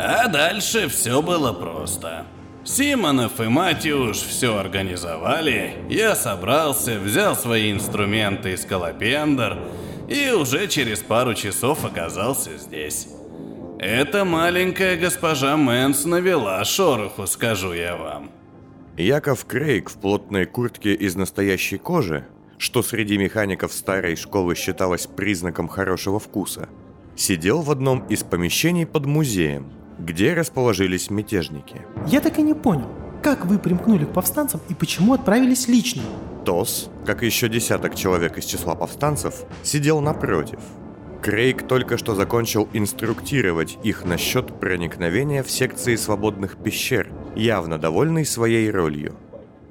А дальше все было просто. Симонов и Матюш все организовали, я собрался, взял свои инструменты из Скалопендр и уже через пару часов оказался здесь. Эта маленькая госпожа Мэнс навела шороху, скажу я вам. Яков Крейг в плотной куртке из настоящей кожи, что среди механиков старой школы считалось признаком хорошего вкуса, сидел в одном из помещений под музеем, где расположились мятежники. Я так и не понял, как вы примкнули к повстанцам и почему отправились лично? Тос, как еще десяток человек из числа повстанцев, сидел напротив. Крейг только что закончил инструктировать их насчет проникновения в секции свободных пещер, явно довольный своей ролью.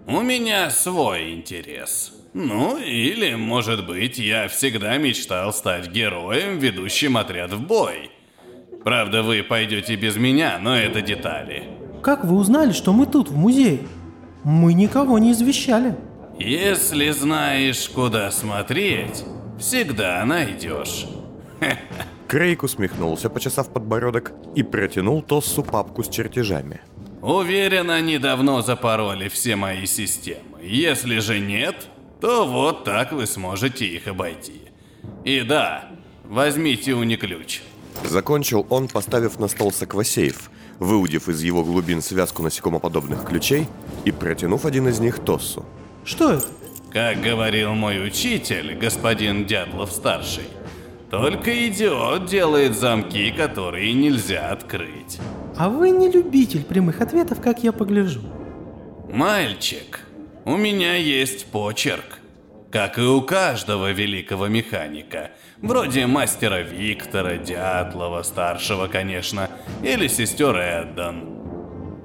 У меня свой интерес. Ну, или, может быть, я всегда мечтал стать героем, ведущим отряд в бой. Правда, вы пойдете без меня, но это детали. Как вы узнали, что мы тут, в музее? Мы никого не извещали. Если знаешь, куда смотреть, всегда найдешь. Крейг усмехнулся, почесав подбородок, и протянул Тоссу папку с чертежами. Уверен, они давно запороли все мои системы. Если же нет, то вот так вы сможете их обойти. И да, возьмите униключ. Закончил он, поставив на стол саквосейф, выудив из его глубин связку насекомоподобных ключей и протянув один из них Тоссу. Что это? Как говорил мой учитель, господин Дятлов-старший, только идиот делает замки, которые нельзя открыть. А вы не любитель прямых ответов, как я погляжу. Мальчик, у меня есть почерк. Как и у каждого великого механика. Вроде мастера Виктора, Дятлова, старшего, конечно, или сестер Эддан.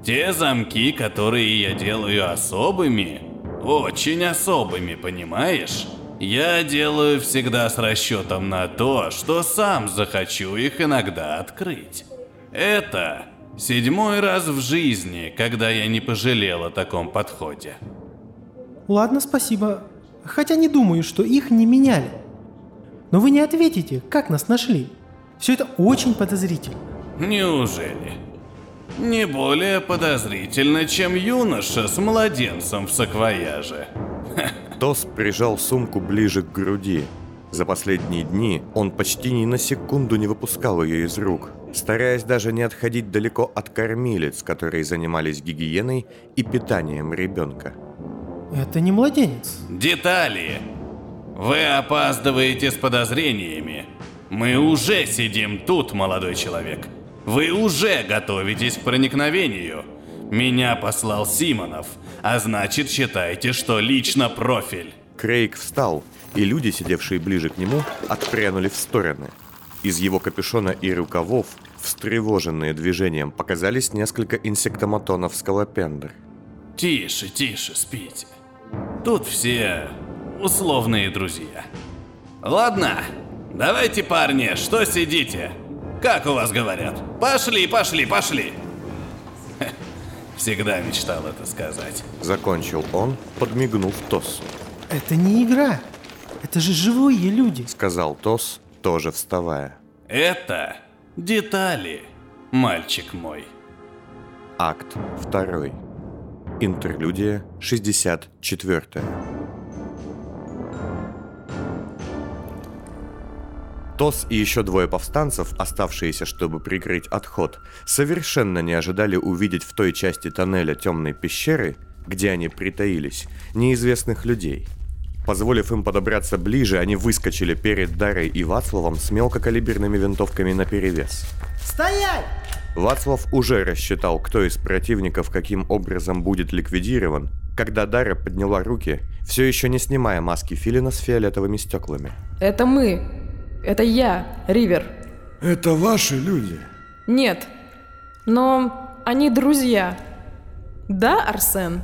Те замки, которые я делаю особыми, очень особыми, понимаешь? Я делаю всегда с расчетом на то, что сам захочу их иногда открыть. Это седьмой раз в жизни, когда я не пожалел о таком подходе. Ладно, спасибо. Хотя не думаю, что их не меняли. Но вы не ответите, как нас нашли. Все это очень подозрительно. Неужели? Не более подозрительно, чем юноша с младенцем в саквояже. Тос прижал сумку ближе к груди. За последние дни он почти ни на секунду не выпускал ее из рук, стараясь даже не отходить далеко от кормилец, которые занимались гигиеной и питанием ребенка. Это не младенец. Детали. Вы опаздываете с подозрениями. Мы уже сидим тут, молодой человек. Вы уже готовитесь к проникновению. Меня послал Симонов, а значит считайте, что лично профиль. Крейг встал, и люди, сидевшие ближе к нему, отпрянули в стороны. Из его капюшона и рукавов, встревоженные движением, показались несколько инсектоматонов скалопендр. Тише, тише, спите. Тут все условные друзья. Ладно, давайте, парни, что сидите? Как у вас говорят? Пошли, пошли, пошли. Всегда мечтал это сказать. Закончил он, подмигнув Тосу. Это не игра. Это же живые люди. Сказал Тос, тоже вставая. Это детали, мальчик мой. Акт второй. Интерлюдия 64. Тос и еще двое повстанцев, оставшиеся, чтобы прикрыть отход, совершенно не ожидали увидеть в той части тоннеля темной пещеры, где они притаились, неизвестных людей. Позволив им подобраться ближе, они выскочили перед Дарой и Вацлавом с мелкокалиберными винтовками наперевес. Стоять! Вацлав уже рассчитал, кто из противников каким образом будет ликвидирован, когда Дара подняла руки, все еще не снимая маски Филина с фиолетовыми стеклами. Это мы. Это я, Ривер. Это ваши люди? Нет. Но они друзья. Да, Арсен?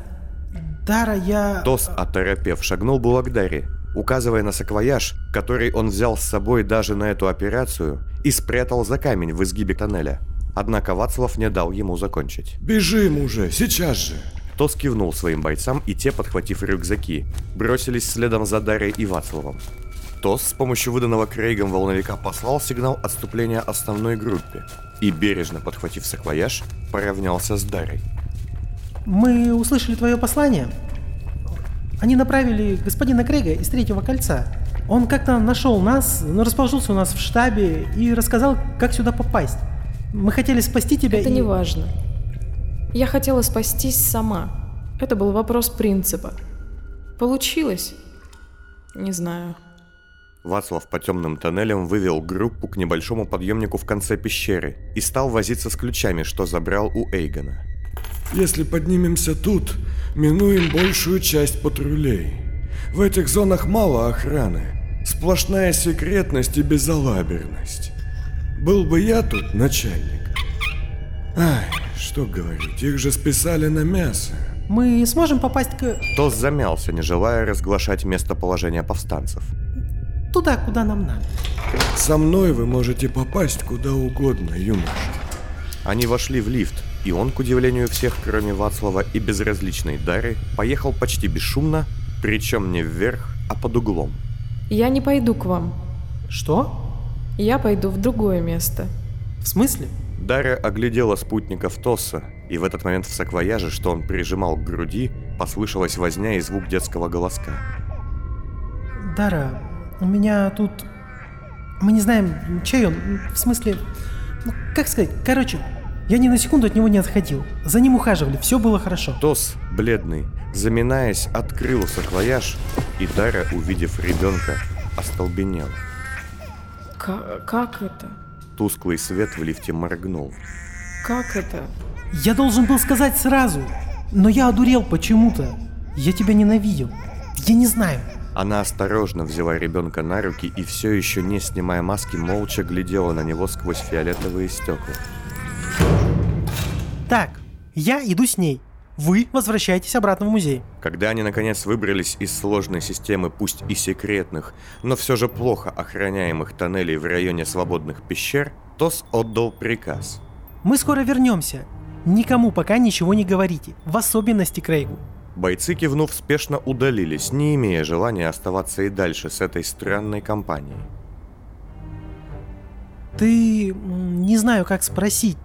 Дара, я... Тос, оторопев, шагнул было к Даре, указывая на саквояж, который он взял с собой даже на эту операцию, и спрятал за камень в изгибе тоннеля. Однако Вацлав не дал ему закончить. «Бежим уже, сейчас же!» Тос кивнул своим бойцам, и те, подхватив рюкзаки, бросились следом за Дарой и Вацлавом. Тос с помощью выданного Крейгом волновика послал сигнал отступления основной группе и, бережно подхватив саквояж, поравнялся с Дарой. Мы услышали твое послание. Они направили господина Крейга из третьего кольца. Он как-то нашел нас, но расположился у нас в штабе и рассказал, как сюда попасть. Мы хотели спасти тебя Это и... не важно. Я хотела спастись сама. Это был вопрос принципа. Получилось? Не знаю. Вацлав по темным тоннелям вывел группу к небольшому подъемнику в конце пещеры и стал возиться с ключами, что забрал у Эйгона. Если поднимемся тут, минуем большую часть патрулей. В этих зонах мало охраны. Сплошная секретность и безалаберность. Был бы я тут начальник. Ай, что говорить, их же списали на мясо. Мы сможем попасть к... Тос замялся, не желая разглашать местоположение повстанцев. туда, куда нам надо. Со мной вы можете попасть куда угодно, юноша. Они вошли в лифт, и он, к удивлению всех, кроме Вацлава и безразличной Дары, поехал почти бесшумно, причем не вверх, а под углом. Я не пойду к вам. Что? Я пойду в другое место. В смысле? Дарья оглядела спутников Тоса, и в этот момент в саквояже, что он прижимал к груди, послышалась возня и звук детского голоска. Дара, у меня тут... Мы не знаем, чей он. В смысле... Ну, как сказать? Короче, я ни на секунду от него не отходил. За ним ухаживали, все было хорошо. Тос, бледный, заминаясь, открыл саквояж, и Дарья, увидев ребенка, остолбенела. Как это? Тусклый свет в лифте моргнул. Как это? Я должен был сказать сразу, но я одурел почему-то. Я тебя ненавидел. Я не знаю. Она осторожно взяла ребенка на руки и все еще не снимая маски, молча глядела на него сквозь фиолетовые стекла. Так, я иду с ней. Вы возвращаетесь обратно в музей. Когда они наконец выбрались из сложной системы, пусть и секретных, но все же плохо охраняемых тоннелей в районе свободных пещер, Тос отдал приказ. Мы скоро вернемся. Никому пока ничего не говорите, в особенности Крейгу. Бойцы, кивнув, спешно удалились, не имея желания оставаться и дальше с этой странной компанией. Ты... не знаю, как спросить.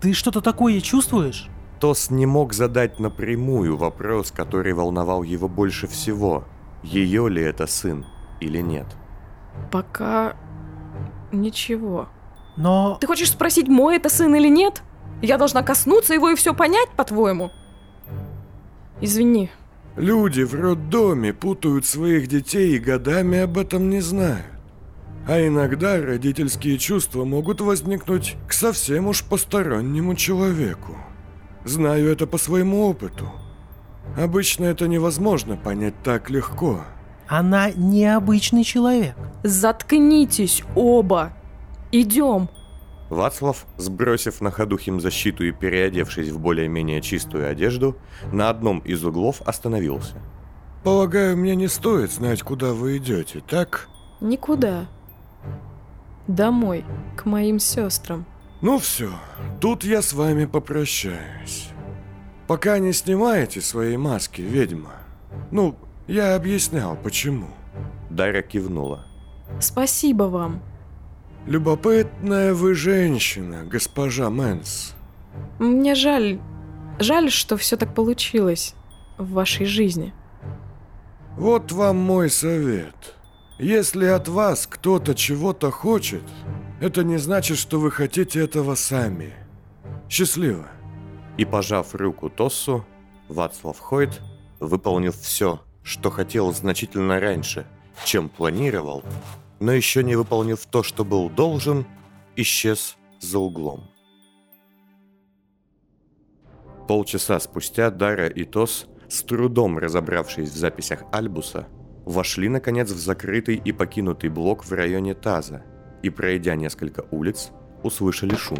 Ты что-то такое чувствуешь? Тос не мог задать напрямую вопрос, который волновал его больше всего. Ее ли это сын или нет? Пока... Ничего. Но... Ты хочешь спросить, мой это сын или нет? Я должна коснуться его и все понять, по-твоему? Извини. Люди в роддоме путают своих детей и годами об этом не знают. А иногда родительские чувства могут возникнуть к совсем уж постороннему человеку. Знаю это по своему опыту. Обычно это невозможно понять так легко. Она необычный человек. Заткнитесь оба. Идем. Вацлав, сбросив на ходу химзащиту и переодевшись в более-менее чистую одежду, на одном из углов остановился. Полагаю, мне не стоит знать, куда вы идете, так? Никуда. Домой, к моим сестрам. Ну все, тут я с вами попрощаюсь. Пока не снимаете свои маски, ведьма. Ну, я объяснял, почему. Дарья кивнула. Спасибо вам. Любопытная вы женщина, госпожа Мэнс. Мне жаль... Жаль, что все так получилось в вашей жизни. Вот вам мой совет. Если от вас кто-то чего-то хочет, это не значит, что вы хотите этого сами. Счастливо. И пожав руку Тоссу, Вацлав Хойт, выполнив все, что хотел значительно раньше, чем планировал, но еще не выполнив то, что был должен, исчез за углом. Полчаса спустя Дара и Тос, с трудом разобравшись в записях Альбуса, вошли наконец в закрытый и покинутый блок в районе Таза и, пройдя несколько улиц, услышали шум.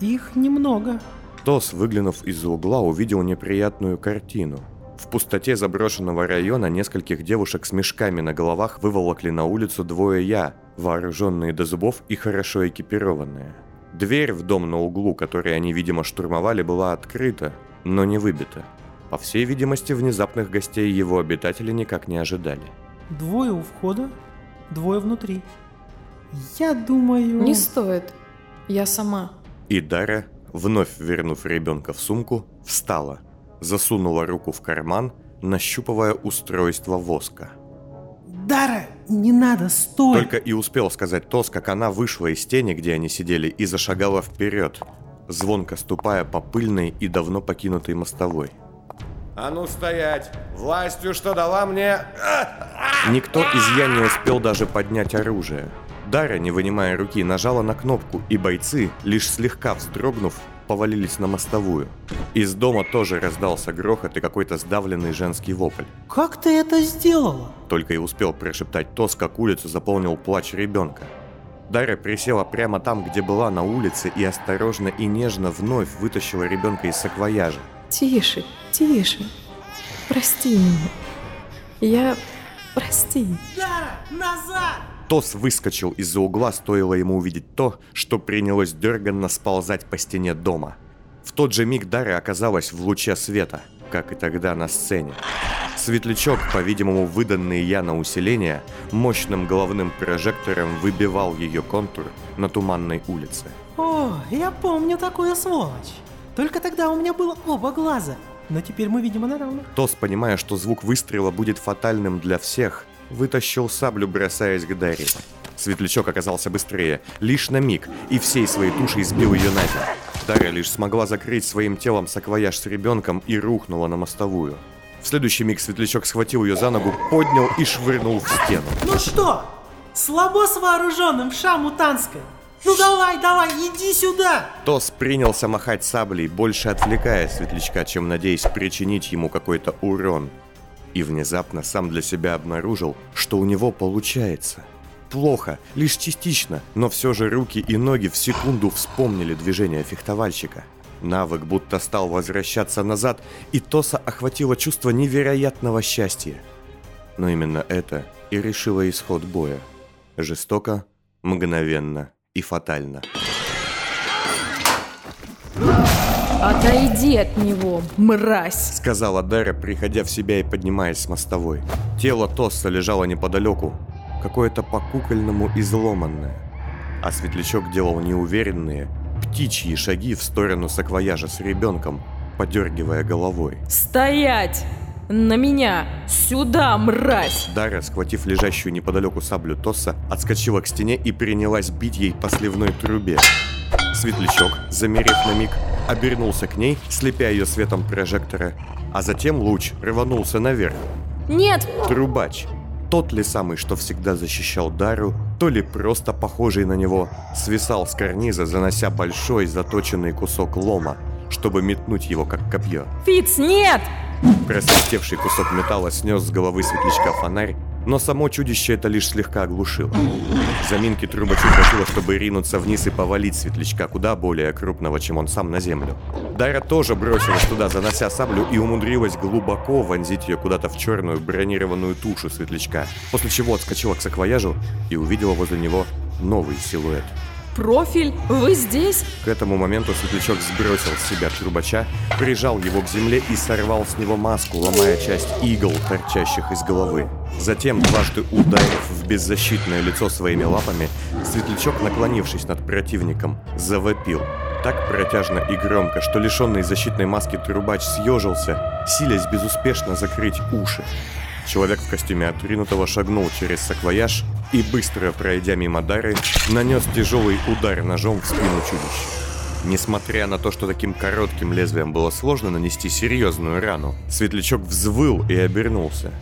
Их немного. Тос, выглянув из-за угла, увидел неприятную картину. В пустоте заброшенного района нескольких девушек с мешками на головах выволокли на улицу двое я, вооруженные до зубов и хорошо экипированные. Дверь в дом на углу, который они, видимо, штурмовали, была открыта, но не выбита. По всей видимости, внезапных гостей его обитатели никак не ожидали. Двое у входа, двое внутри. Я думаю... Не стоит. Я сама. И Дара, вновь вернув ребенка в сумку, встала, засунула руку в карман, нащупывая устройство воска. Дара, не надо, стой! Только и успел сказать Тос, как она вышла из тени, где они сидели, и зашагала вперед, звонко ступая по пыльной и давно покинутой мостовой. А ну стоять! Властью, что дала мне... Никто из я не успел даже поднять оружие. Дара, не вынимая руки, нажала на кнопку, и бойцы, лишь слегка вздрогнув, повалились на мостовую. Из дома тоже раздался грохот и какой-то сдавленный женский вопль. Как ты это сделала? Только и успел прошептать Тос, как улицу заполнил плач ребенка. Дарья присела прямо там, где была на улице, и осторожно и нежно вновь вытащила ребенка из саквояжа. Тише, тише. Прости меня. Я... Прости. Дара, назад! Тос выскочил из-за угла, стоило ему увидеть то, что принялось дерганно сползать по стене дома. В тот же миг Дарья оказалась в луче света, как и тогда на сцене. Светлячок, по-видимому выданный я на усиление, мощным головным прожектором выбивал ее контур на туманной улице. О, я помню такую сволочь. Только тогда у меня было оба глаза. Но теперь мы видим на равных. Тос, понимая, что звук выстрела будет фатальным для всех, вытащил саблю, бросаясь к Дарье. Светлячок оказался быстрее, лишь на миг, и всей своей тушей сбил ее на землю. Дарья лишь смогла закрыть своим телом саквояж с ребенком и рухнула на мостовую. В следующий миг Светлячок схватил ее за ногу, поднял и швырнул в стену. Ну что, слабо с вооруженным, ша мутанская? Ну давай, давай, иди сюда! Тос принялся махать саблей, больше отвлекая Светлячка, чем надеясь причинить ему какой-то урон. И внезапно сам для себя обнаружил, что у него получается. Плохо, лишь частично, но все же руки и ноги в секунду вспомнили движение фехтовальщика. Навык будто стал возвращаться назад, и Тоса охватило чувство невероятного счастья. Но именно это и решило исход боя. Жестоко, мгновенно и фатально. Отойди от него, мразь! Сказала Дара, приходя в себя и поднимаясь с мостовой. Тело Тосса лежало неподалеку, какое-то по-кукольному изломанное. А светлячок делал неуверенные, птичьи шаги в сторону саквояжа с ребенком, подергивая головой. Стоять! На меня! Сюда, мразь! Дара, схватив лежащую неподалеку саблю Тосса, отскочила к стене и принялась бить ей по сливной трубе. Светлячок, замерев на миг, обернулся к ней, слепя ее светом прожектора, а затем луч рванулся наверх. Нет! Трубач. Тот ли самый, что всегда защищал Дару, то ли просто похожий на него, свисал с карниза, занося большой заточенный кусок лома, чтобы метнуть его как копье. Фиц, нет! Просвистевший кусок металла снес с головы светлячка фонарь, но само чудище это лишь слегка оглушило. Заминки трубачу хватило, чтобы ринуться вниз и повалить светлячка куда более крупного, чем он сам на землю. Дайра тоже бросилась туда, занося саблю, и умудрилась глубоко вонзить ее куда-то в черную бронированную тушу светлячка, после чего отскочила к саквояжу и увидела возле него новый силуэт. Профиль, вы здесь? К этому моменту светлячок сбросил с себя трубача, прижал его к земле и сорвал с него маску, ломая часть игл, торчащих из головы. Затем, дважды ударив в беззащитное лицо своими лапами, светлячок, наклонившись над противником, завопил. Так протяжно и громко, что лишенный защитной маски трубач съежился, силясь безуспешно закрыть уши. Человек в костюме отринутого шагнул через саквояж и, быстро пройдя мимо Дары, нанес тяжелый удар ножом в спину чудища. Несмотря на то, что таким коротким лезвием было сложно нанести серьезную рану, Светлячок взвыл и обернулся.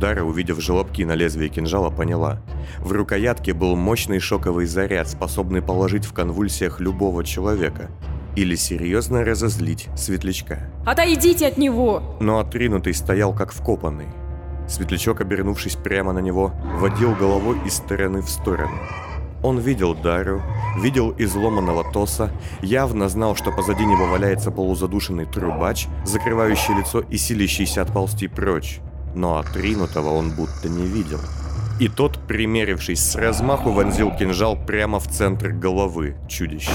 Дара, увидев желобки на лезвии кинжала, поняла. В рукоятке был мощный шоковый заряд, способный положить в конвульсиях любого человека. Или серьезно разозлить Светлячка. Отойдите от него! Но отринутый стоял как вкопанный. Светлячок, обернувшись прямо на него, водил головой из стороны в сторону. Он видел Дарю, видел изломанного Тоса, явно знал, что позади него валяется полузадушенный трубач, закрывающий лицо и силящийся отползти прочь. Но отринутого он будто не видел. И тот, примерившись с размаху, вонзил кинжал прямо в центр головы чудища.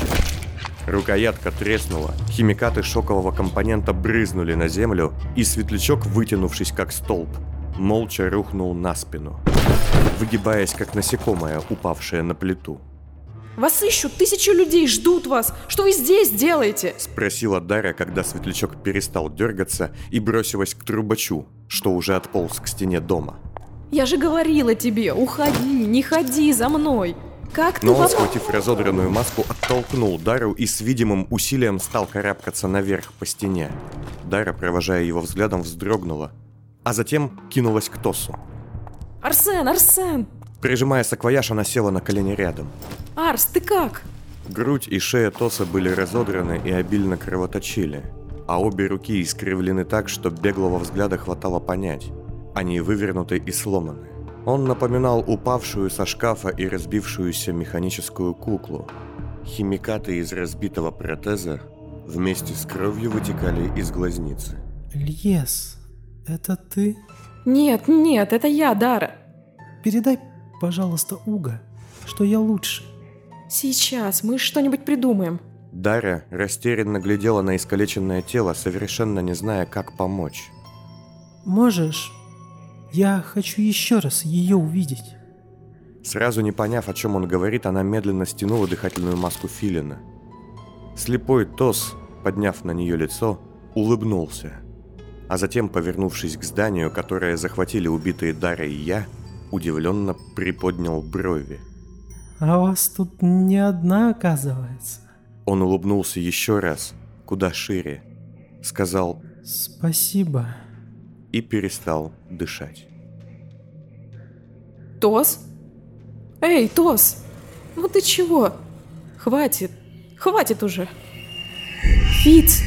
Рукоятка треснула, химикаты шокового компонента брызнули на землю, и светлячок, вытянувшись как столб, молча рухнул на спину, выгибаясь как насекомое, упавшее на плиту. Вас ищут, тысячи людей ждут вас. Что вы здесь делаете? Спросила Дарья, когда светлячок перестал дергаться и бросилась к трубачу, что уже отполз к стене дома. Я же говорила тебе, уходи, не ходи за мной. Как ты Но он, схватив разодранную маску, оттолкнул Дару и с видимым усилием стал карабкаться наверх по стене. Дара, провожая его взглядом, вздрогнула, а затем кинулась к Тосу. Арсен, Арсен! Прижимая саквояж, она села на колени рядом. Арс, ты как? Грудь и шея Тоса были разодраны и обильно кровоточили, а обе руки искривлены так, что беглого взгляда хватало понять. Они вывернуты и сломаны. Он напоминал упавшую со шкафа и разбившуюся механическую куклу. Химикаты из разбитого протеза вместе с кровью вытекали из глазницы. Льес, это ты? Нет, нет, это я, Дара. Передай, пожалуйста, Уга, что я лучше. Сейчас, мы что-нибудь придумаем. Дарья растерянно глядела на искалеченное тело, совершенно не зная, как помочь. Можешь? Я хочу еще раз ее увидеть. Сразу не поняв, о чем он говорит, она медленно стянула дыхательную маску Филина. Слепой Тос, подняв на нее лицо, улыбнулся. А затем, повернувшись к зданию, которое захватили убитые Дара и я, удивленно приподнял брови. А вас тут не одна, оказывается. Он улыбнулся еще раз, куда шире, сказал Спасибо. и перестал дышать. Тос? Эй, Тос! Ну ты чего? Хватит, хватит уже. Фиц,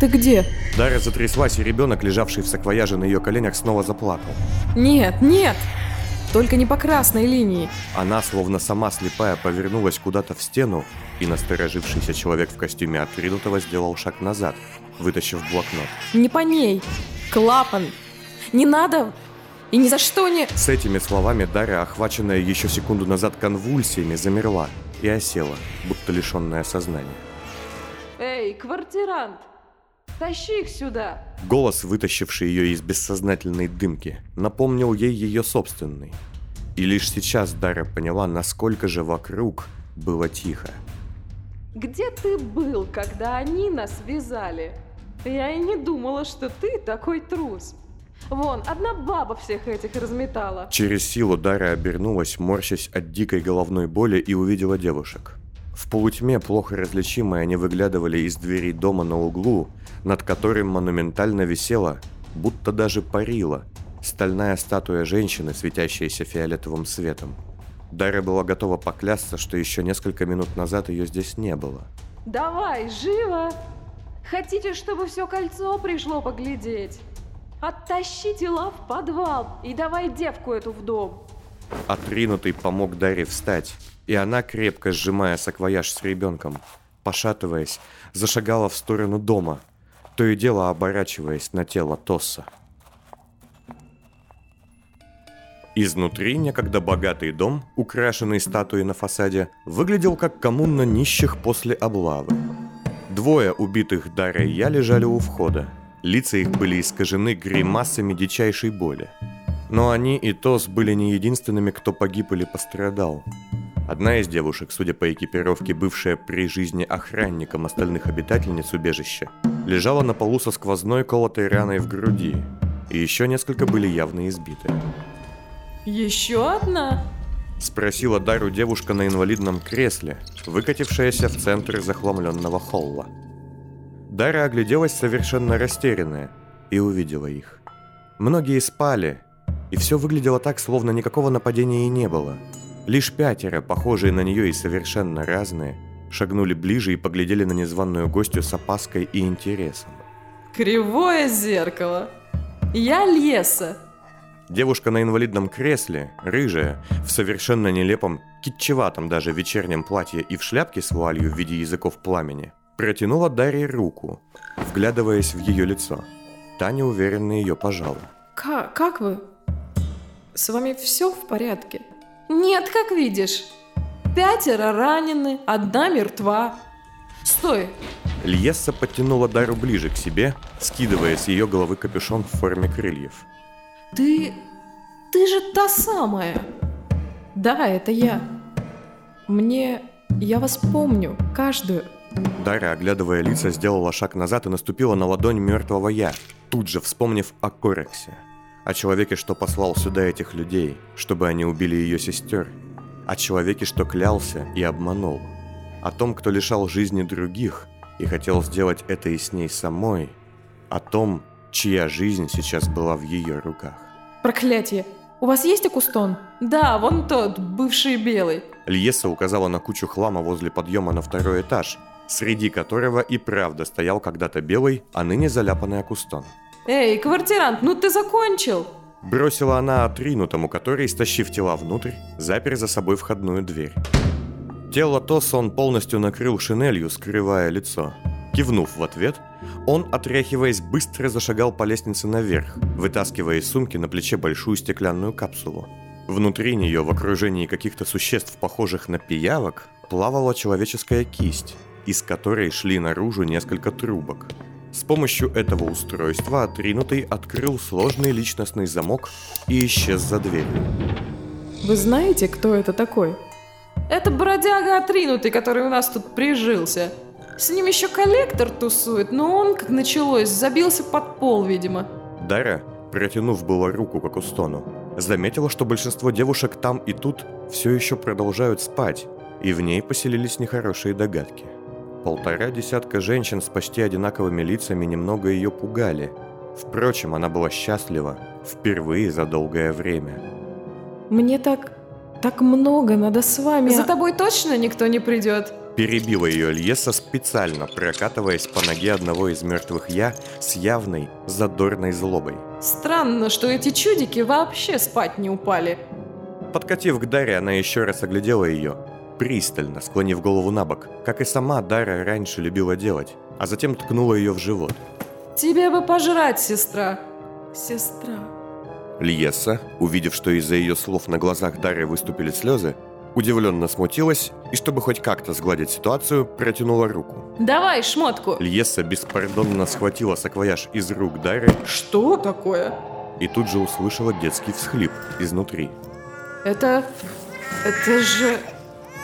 ты где? Дара затряслась, и ребенок, лежавший в саквояже на ее коленях, снова заплакал. Нет, нет! Только не по красной линии. Она, словно сама слепая, повернулась куда-то в стену, и насторожившийся человек в костюме отринутого сделал шаг назад, вытащив блокнот. Не по ней. Клапан. Не надо. И ни за что не... С этими словами Дарья, охваченная еще секунду назад конвульсиями, замерла и осела, будто лишенная сознания. Эй, квартирант! Тащи их сюда! Голос, вытащивший ее из бессознательной дымки, напомнил ей ее собственный. И лишь сейчас Дарья поняла, насколько же вокруг было тихо. Где ты был, когда они нас вязали? Я и не думала, что ты такой трус. Вон, одна баба всех этих разметала. Через силу Дарья обернулась, морщась от дикой головной боли и увидела девушек. В полутьме, плохо различимые, они выглядывали из дверей дома на углу, над которым монументально висела, будто даже парила, стальная статуя женщины, светящаяся фиолетовым светом. Дарья была готова поклясться, что еще несколько минут назад ее здесь не было. Давай, живо! Хотите, чтобы все кольцо пришло поглядеть? Оттащи тела в подвал и давай девку эту в дом. Отринутый помог Дарье встать, и она, крепко сжимая саквояж с ребенком, пошатываясь, зашагала в сторону дома, то и дело оборачиваясь на тело Тосса. Изнутри некогда богатый дом, украшенный статуей на фасаде, выглядел как коммуна нищих после облавы. Двое убитых Дарья и я лежали у входа. Лица их были искажены гримасами дичайшей боли. Но они и Тос были не единственными, кто погиб или пострадал. Одна из девушек, судя по экипировке, бывшая при жизни охранником остальных обитательниц убежища, лежала на полу со сквозной колотой раной в груди, и еще несколько были явно избиты. Еще одна? Спросила Дару девушка на инвалидном кресле, выкатившаяся в центр захламленного холла. Дара огляделась совершенно растерянная и увидела их. Многие спали, и все выглядело так, словно никакого нападения и не было. Лишь пятеро, похожие на нее и совершенно разные, шагнули ближе и поглядели на незваную гостью с опаской и интересом. Кривое зеркало. Я Леса. Девушка на инвалидном кресле, рыжая, в совершенно нелепом, китчеватом даже вечернем платье и в шляпке с вуалью в виде языков пламени, протянула Дарье руку, вглядываясь в ее лицо. Та неуверенно ее пожала. Как, как вы? С вами все в порядке? Нет, как видишь. Пятеро ранены, одна мертва. Стой, Льесса подтянула Дару ближе к себе, скидывая с ее головы капюшон в форме крыльев. Ты... ты же та самая. Да, это я. Мне... я вас помню, каждую. Дарья, оглядывая лица, сделала шаг назад и наступила на ладонь мертвого я, тут же вспомнив о Корексе. О человеке, что послал сюда этих людей, чтобы они убили ее сестер. О человеке, что клялся и обманул. О том, кто лишал жизни других и хотел сделать это и с ней самой. О том, чья жизнь сейчас была в ее руках. Проклятие. У вас есть акустон? Да, вон тот, бывший белый. Льеса указала на кучу хлама возле подъема на второй этаж, среди которого и правда стоял когда-то белый, а ныне заляпанный акустон. Эй, квартирант, ну ты закончил? Бросила она отринутому, который, стащив тела внутрь, запер за собой входную дверь. Тело Тоса он полностью накрыл шинелью, скрывая лицо. Кивнув в ответ, он, отряхиваясь, быстро зашагал по лестнице наверх, вытаскивая из сумки на плече большую стеклянную капсулу. Внутри нее, в окружении каких-то существ, похожих на пиявок, плавала человеческая кисть, из которой шли наружу несколько трубок. С помощью этого устройства отринутый открыл сложный личностный замок и исчез за дверью. Вы знаете, кто это такой? Это бродяга отринутый, который у нас тут прижился. С ним еще коллектор тусует, но он, как началось, забился под пол, видимо. Дара, протянув было руку к Акустону, заметила, что большинство девушек там и тут все еще продолжают спать, и в ней поселились нехорошие догадки. Полтора десятка женщин с почти одинаковыми лицами немного ее пугали. Впрочем, она была счастлива впервые за долгое время. Мне так... так много надо с вами... За тобой точно никто не придет? Перебила ее Льеса специально, прокатываясь по ноге одного из мертвых «я» с явной, задорной злобой. Странно, что эти чудики вообще спать не упали. Подкатив к Даре, она еще раз оглядела ее, пристально склонив голову на бок, как и сама Дара раньше любила делать, а затем ткнула ее в живот. «Тебе бы пожрать, сестра!» «Сестра...» Льеса, увидев, что из-за ее слов на глазах Дары выступили слезы, удивленно смутилась и, чтобы хоть как-то сгладить ситуацию, протянула руку. «Давай шмотку!» Льеса беспардонно схватила саквояж из рук Дары «Что такое?» и тут же услышала детский всхлип изнутри. «Это... это же...»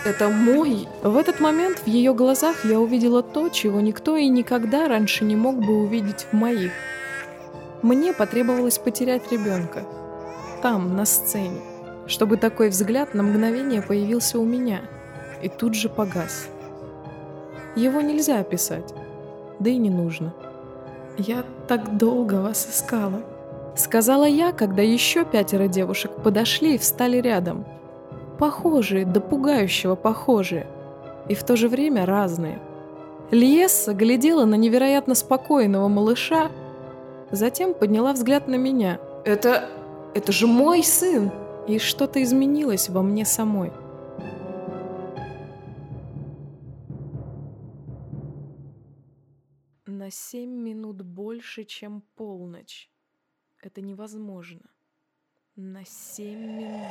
Это мой. В этот момент в ее глазах я увидела то, чего никто и никогда раньше не мог бы увидеть в моих. Мне потребовалось потерять ребенка. Там, на сцене. Чтобы такой взгляд на мгновение появился у меня. И тут же погас. Его нельзя описать. Да и не нужно. Я так долго вас искала. Сказала я, когда еще пятеро девушек подошли и встали рядом – похожие, до пугающего похожие, и в то же время разные. Льесса глядела на невероятно спокойного малыша, затем подняла взгляд на меня. «Это... это же мой сын!» И что-то изменилось во мне самой. На семь минут больше, чем полночь. Это невозможно. На семь минут.